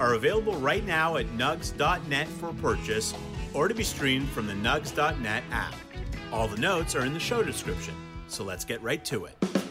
are available right now at nugs.net for purchase or to be streamed from the nugs.net app. All the notes are in the show description, so let's get right to it.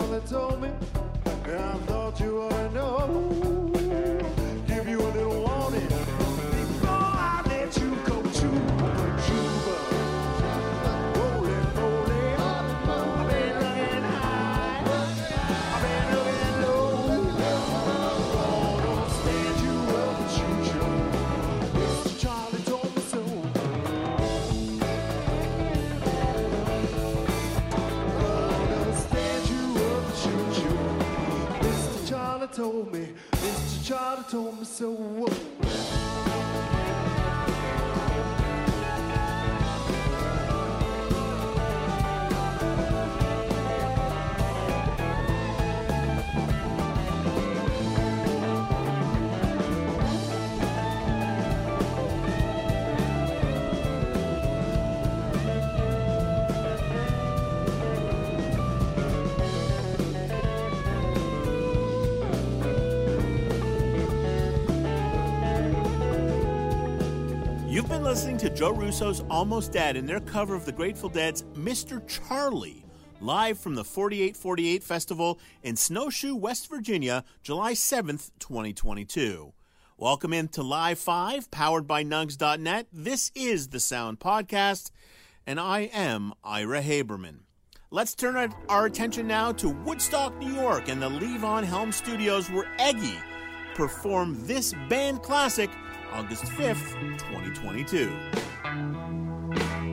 Charlie told me, and I thought you ought to know. Told me, Mr. Charlie told me so. To Joe Russo's Almost Dead and their cover of the Grateful Dead's Mr. Charlie, live from the 4848 Festival in Snowshoe, West Virginia, July 7th, 2022. Welcome into Live 5, powered by Nugs.net. This is the Sound Podcast, and I am Ira Haberman. Let's turn our- attention now to Woodstock, New York, and the Levon Helm Studios, where Eggy performed this band classic August 5th, 2022.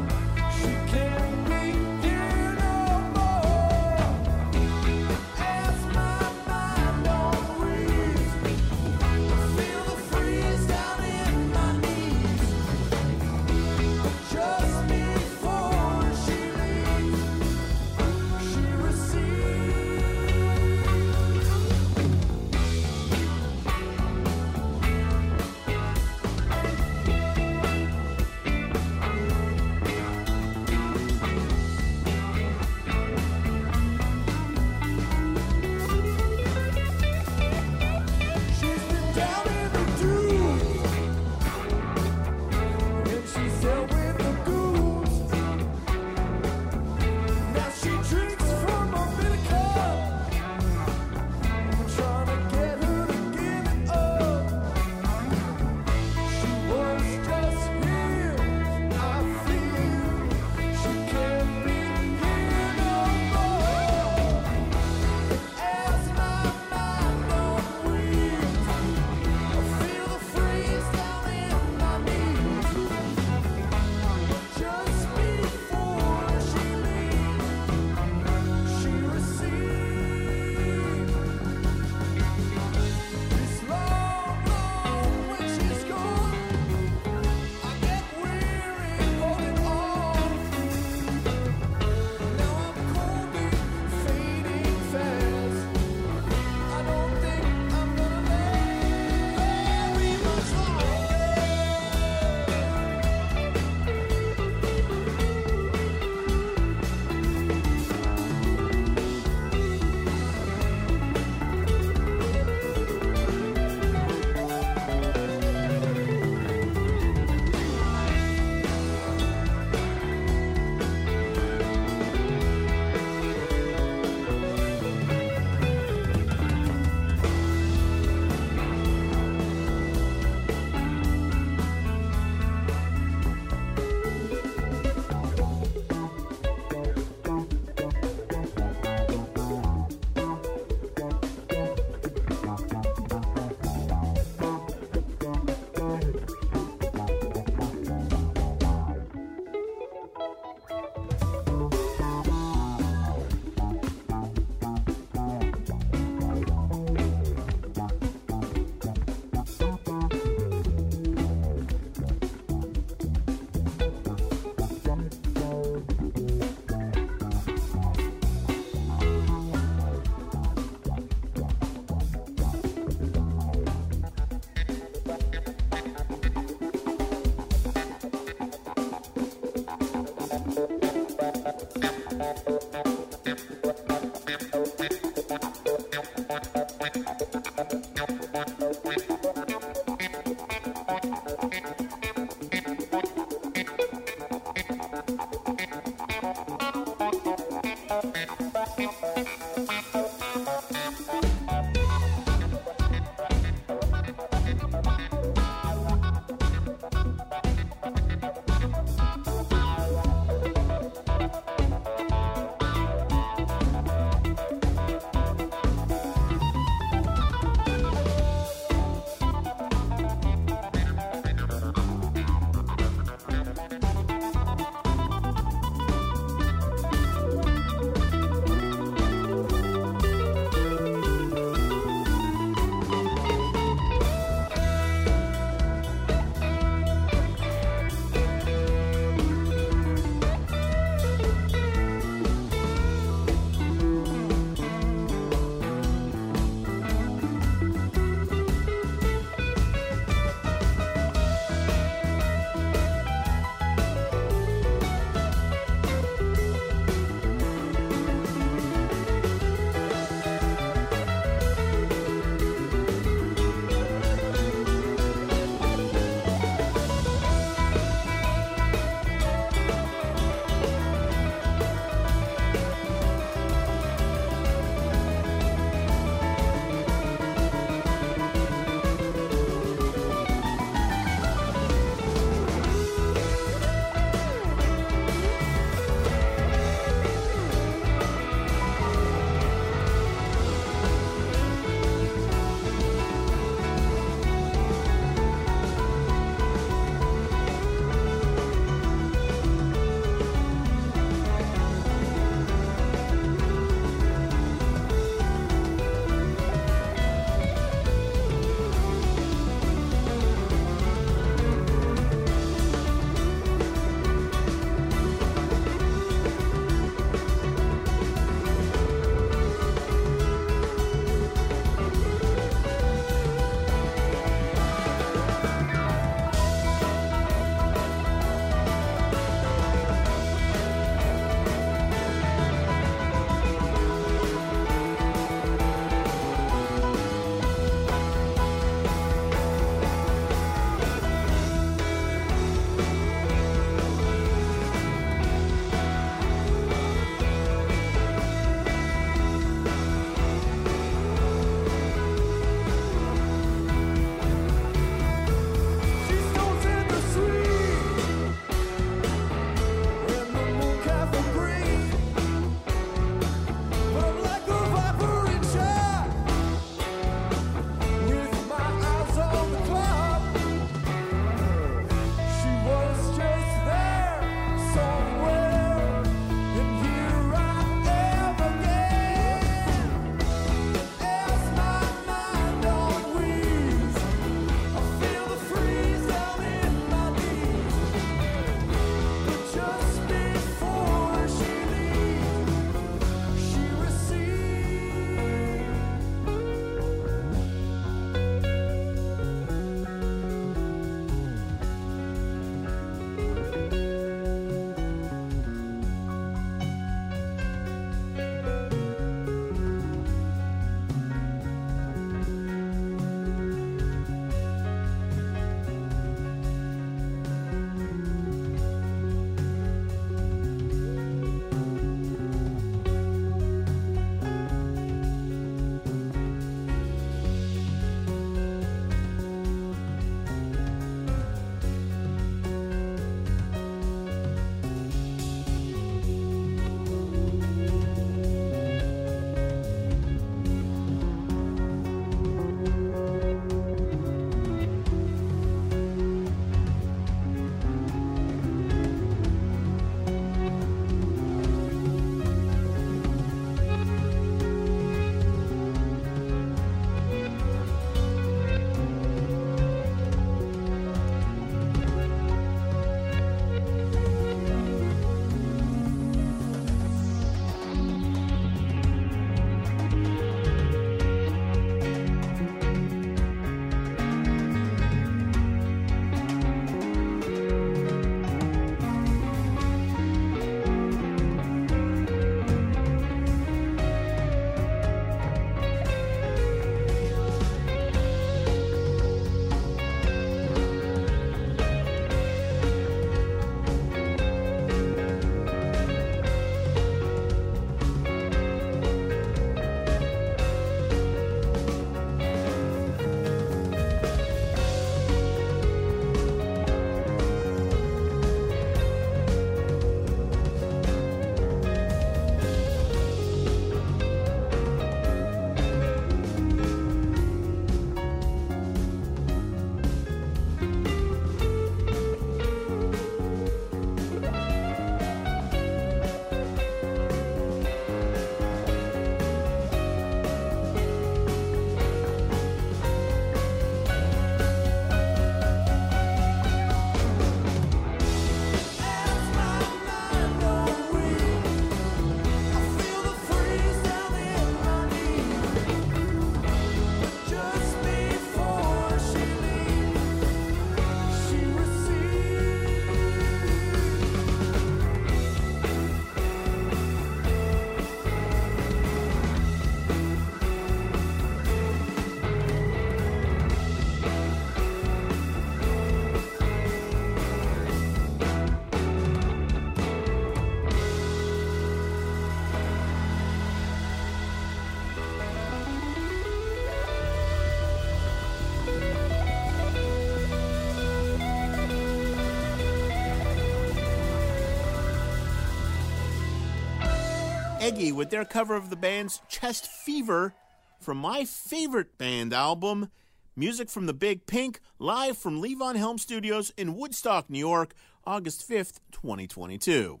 Eggy with their cover of the band's Chest Fever from my favorite band album, music from the Big Pink, live from Levon Helm Studios in Woodstock, New York, August 5th, 2022.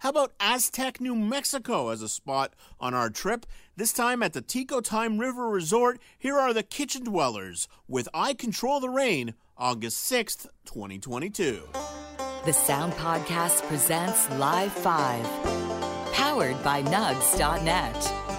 How about Aztec, New Mexico as a spot on our trip? This time at the Tico Time River Resort, here are the Kitchen Dwellers with I Control the Rain, August 6th, 2022. The Sound Podcast presents Live 5, powered by Nugs.net.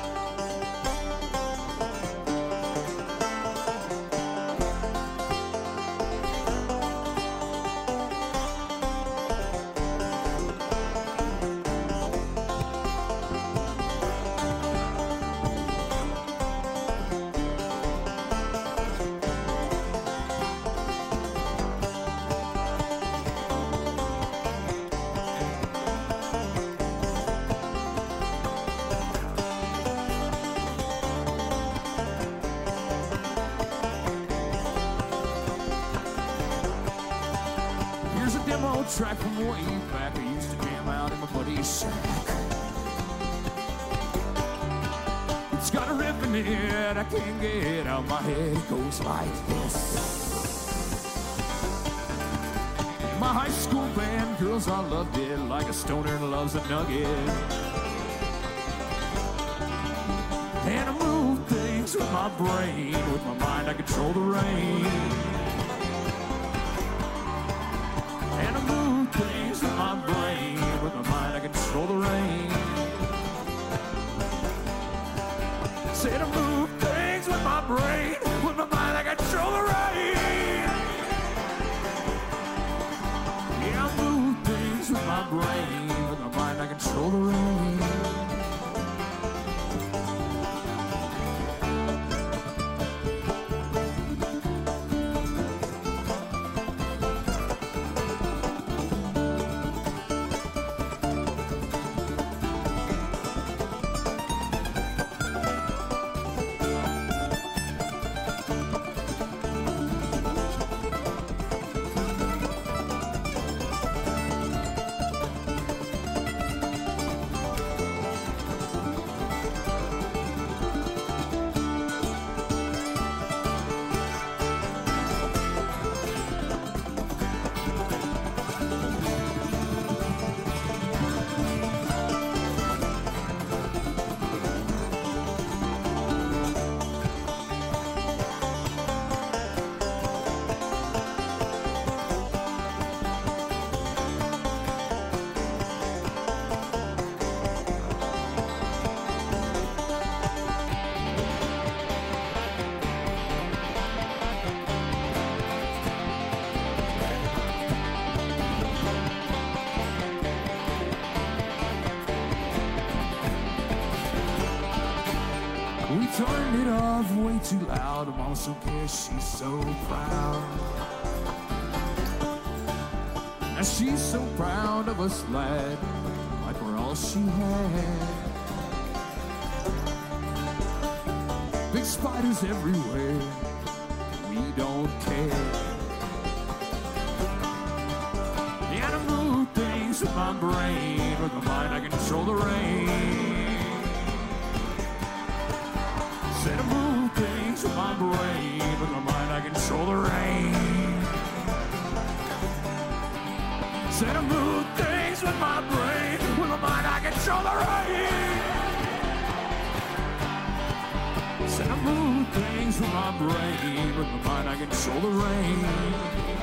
And I move things with my brain. With my mind, I control the rain. And I move things with my brain. With my mind, I control the rain. Said I move things with my brain. With my mind, I control the rain. Yeah, I move things with my brain. With my mind, I control the rain. Also guess she's so proud. Now she's so proud of us, lad, like we're all she had. Big spiders everywhere. We don't care. I move things with my brain. With my mind, I control the rain. With my brain, with my mind I control the rain. Said I move things with my brain, with my mind I control the rain. Said I move things with my brain, with my mind I control the rain.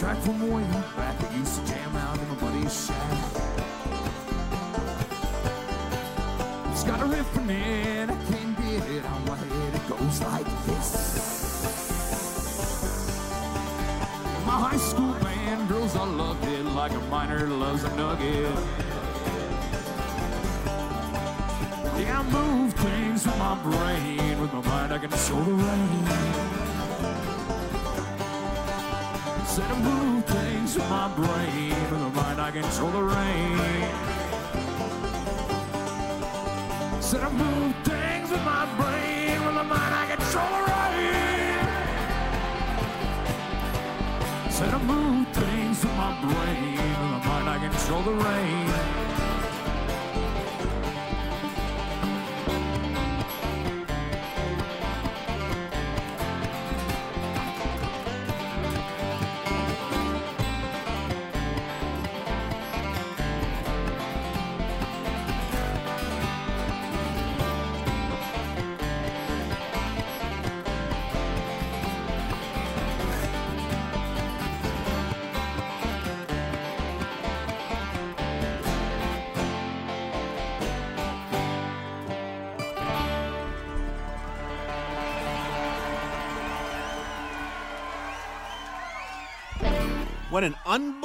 Track from way back. We used to jam out in my buddy's shack. It's got a riff in it, I can't get it on my head. It goes like this. My high school band, girls, I loved it like a miner loves a nugget. Yeah, I move things with my brain, with my mind I control the rain. Said I move things with my brain, with my mind I control the rain. Said I move things with my brain, with my mind I control the rain. Said I move things with my brain, with my mind I control the rain.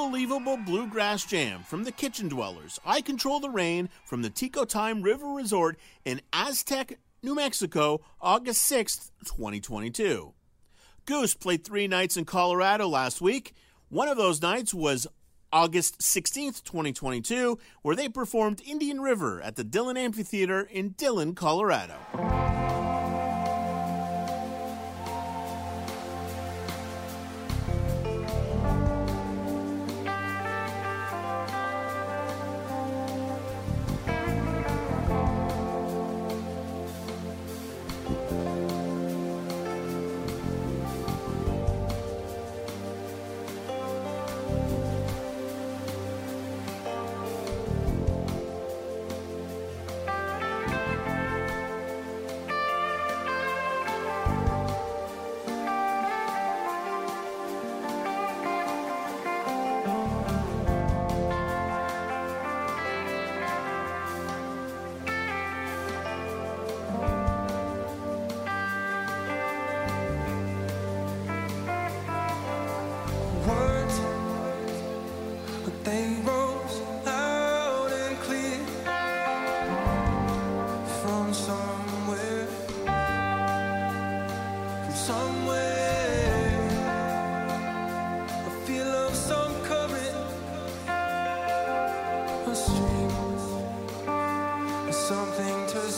unbelievable bluegrass jam from the Kitchen Dwellers, I Control the Rain from the Tico Time River Resort in Aztec, New Mexico, August 6th, 2022. Goose played three nights in Colorado last week. One of those nights was August 16th, 2022, where they performed Indian River at the Dillon Amphitheater in Dillon, Colorado.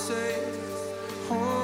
say home.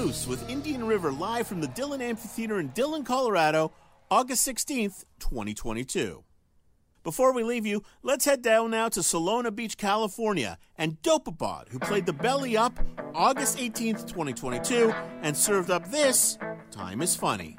Goose with Indian River live from the Dillon Amphitheater in Dillon, Colorado, August 16th, 2022. Before we leave you, let's head down now to Solana Beach, California, and Dopapod, who played the Belly Up August 18th, 2022, and served up this Time is Funny.